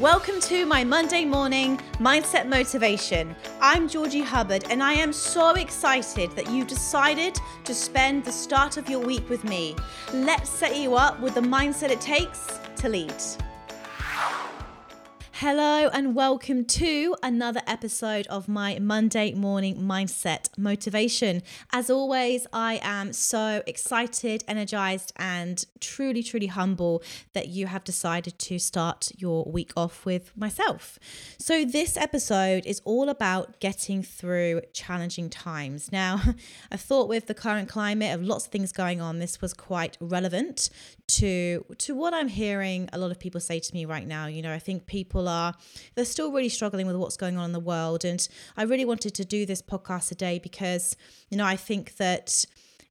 Welcome to my Monday morning mindset motivation. I'm Georgie Hubbard, and I am so excited that you decided to spend the start of your week with me. Let's set you up with the mindset it takes to lead. Hello, and welcome to another episode of my Monday morning mindset motivation. As always, I am so excited, energized, and truly, truly humble that you have decided to start your week off with myself. So, this episode is all about getting through challenging times. Now, I thought with the current climate of lots of things going on, this was quite relevant to to what I'm hearing a lot of people say to me right now. You know, I think people are they're still really struggling with what's going on in the world and I really wanted to do this podcast today because you know, I think that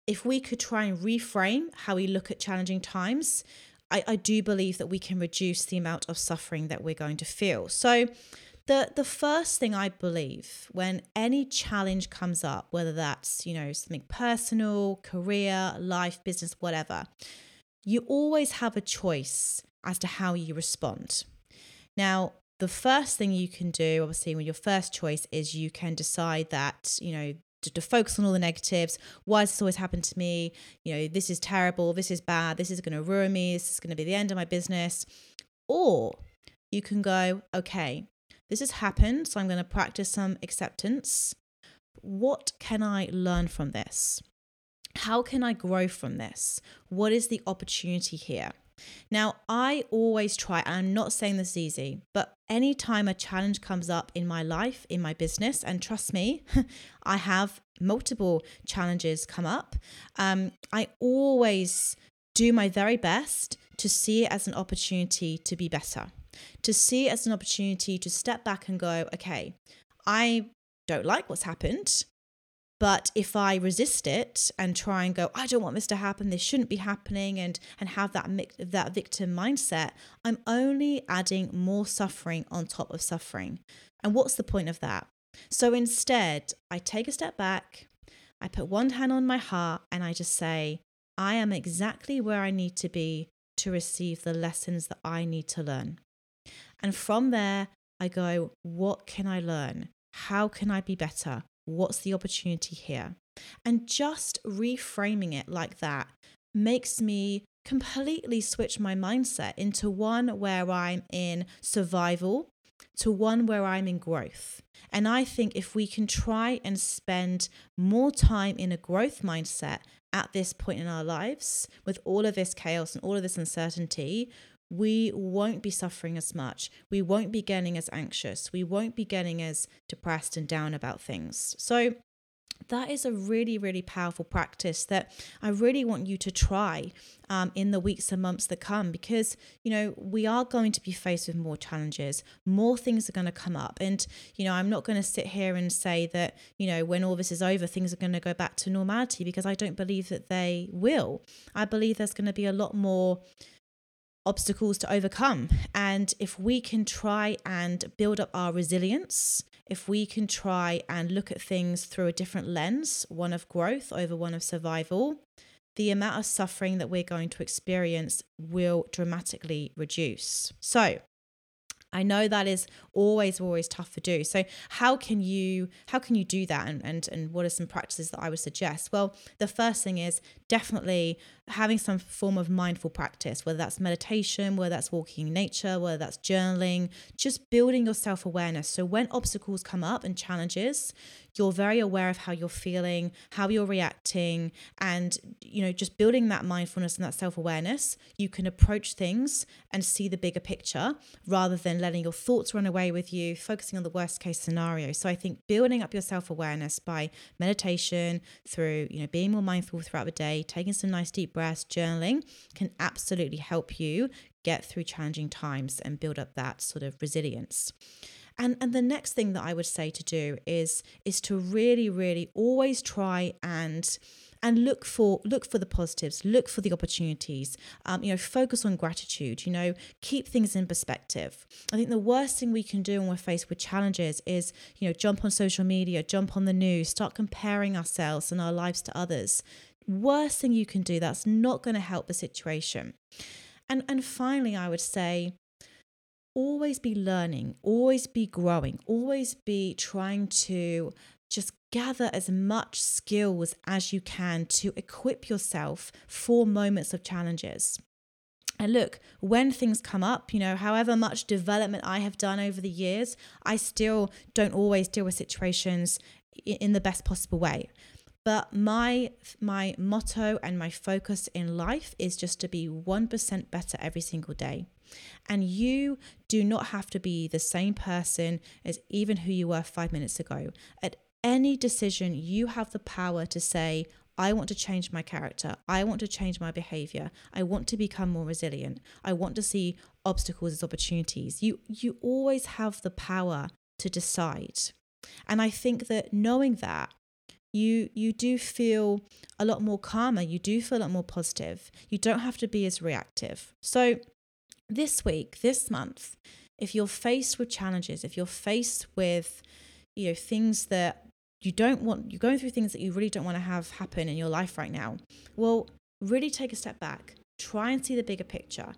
if we could try and reframe how we look at challenging times, I, I do believe that we can reduce the amount of suffering that we're going to feel. So the the first thing I believe when any challenge comes up, whether that's, you know, something personal, career, life, business, whatever, you always have a choice as to how you respond. Now, the first thing you can do, obviously, when your first choice is you can decide that, you know, to, to, focus on all the negatives. Why has this always happened to me? You know, this is terrible. This is bad. This is going to ruin me. This is going to be the end of my business. Or you can go, okay, this has happened. So I'm going to practice some acceptance. What can I learn from this? How can I grow from this? What is the opportunity here? Now, I always try, I'm not saying this is easy, but anytime a challenge comes up in my life, in my business, and trust me, I have multiple challenges come up, um, I always do my very best to see it as an opportunity to be better, to see it as an opportunity to step back and go, okay, I don't like what's happened. But if I resist it and try and go, I don't want this to happen, this shouldn't be happening, and and have that that victim mindset, I'm only adding more suffering on top of suffering. And what's the point of that? So instead, I take a step back, I put one hand on my heart, and I just say, I am exactly where I need to be to receive the lessons that I need to learn. And from there, I go, what can I learn? How can I be better? What's the opportunity here? And just reframing it like that makes me completely switch my mindset into one where I'm in survival to one where I'm in growth. And I think if we can try and spend more time in a growth mindset at this point in our lives, with all of this chaos and all of this uncertainty, we won't be suffering as much. We won't be getting as anxious. We won't be getting as depressed and down about things. So, that is a really, really powerful practice that I really want you to try um, in the weeks and months that come because, you know, we are going to be faced with more challenges, more things are going to come up. And, you know, I'm not going to sit here and say that, you know, when all this is over, things are going to go back to normality because I don't believe that they will. I believe there's going to be a lot more obstacles to overcome. And if we can try and build up our resilience, if we can try and look at things through a different lens, one of growth over one of survival, the amount of suffering that we're going to experience will dramatically reduce. So, I know that is always always tough to do. So how can you how can you do that and and and what are some practices that I would suggest? Well, the first thing is definitely having some form of mindful practice, whether that's meditation, whether that's walking in nature, whether that's journaling, just building your self-awareness. So when obstacles come up and challenges, you're very aware of how you're feeling, how you're reacting, and you know, just building that mindfulness and that self-awareness, you can approach things and see the bigger picture rather than letting your thoughts run away with you, focusing on the worst case scenario. So I think building up your self-awareness by meditation, through, you know, being more mindful throughout the day, taking some nice deep breaths, journaling can absolutely help you get through challenging times and build up that sort of resilience. And and the next thing that I would say to do is is to really really always try and and look for look for the positives look for the opportunities um, you know focus on gratitude you know keep things in perspective i think the worst thing we can do when we're faced with challenges is you know jump on social media jump on the news start comparing ourselves and our lives to others worst thing you can do that's not going to help the situation and and finally i would say always be learning, always be growing, always be trying to just gather as much skills as you can to equip yourself for moments of challenges. And look, when things come up, you know, however much development I have done over the years, I still don't always deal with situations in the best possible way. But my my motto and my focus in life is just to be 1% better every single day. And you do not have to be the same person as even who you were 5 minutes ago. At any decision, you have the power to say, I want to change my character. I want to change my behavior. I want to become more resilient. I want to see obstacles as opportunities. You you always have the power to decide. And I think that knowing that you you do feel a lot more calmer, you do feel a lot more positive. You don't have to be as reactive. So this week, this month, if you're faced with challenges, if you're faced with you know things that you don't want you're going through things that you really don't want to have happen in your life right now well really take a step back try and see the bigger picture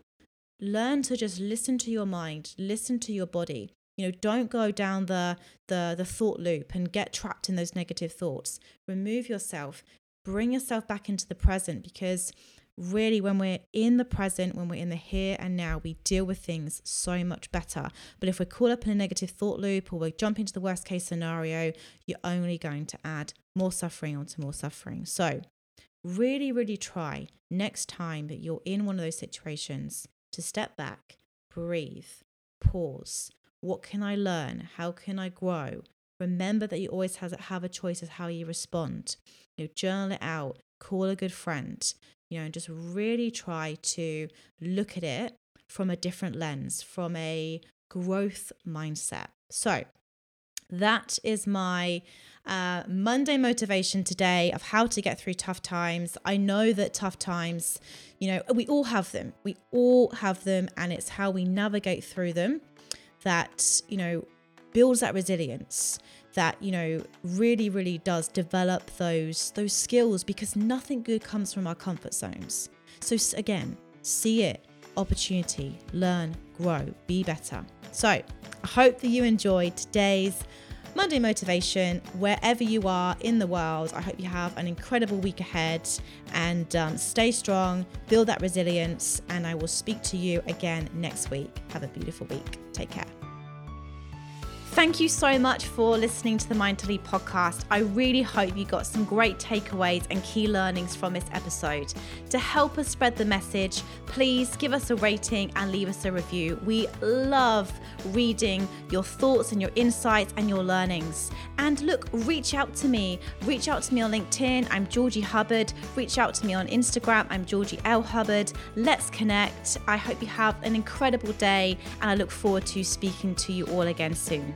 learn to just listen to your mind listen to your body you know don't go down the the the thought loop and get trapped in those negative thoughts. Remove yourself. Bring yourself back into the present because really when we're in the present when we're in the here and now we deal with things so much better. But if we're caught up in a negative thought loop or we jump to the worst case scenario you're only going to add more suffering onto more suffering. So really really try next time that you're in one of those situations to step back breathe pause what can i learn how can i grow remember that you always have a choice of how you respond you know, journal it out call a good friend you know, and just really try to look at it from a different lens, from a growth mindset. So, that is my uh, Monday motivation today of how to get through tough times. I know that tough times, you know, we all have them. We all have them, and it's how we navigate through them that, you know, builds that resilience that you know really really does develop those those skills because nothing good comes from our comfort zones. So again see it opportunity learn grow be better. So i hope that you enjoyed today's monday motivation. Wherever you are in the world i hope you have an incredible week ahead and um, stay strong build that resilience and i will speak to you again next week. Have a beautiful week take care Thank you so much for listening to the Mind to Lead podcast. I really hope you got some great takeaways and key learnings from this episode. To help us spread the message, please give us a rating and leave us a review. We love reading your thoughts and your insights and your learnings. And look, reach out to me. Reach out to me on LinkedIn. I'm Georgie Hubbard. Reach out to me on Instagram. I'm Georgie L. Hubbard. Let's connect. I hope you have an incredible day and I look forward to speaking to you all again soon.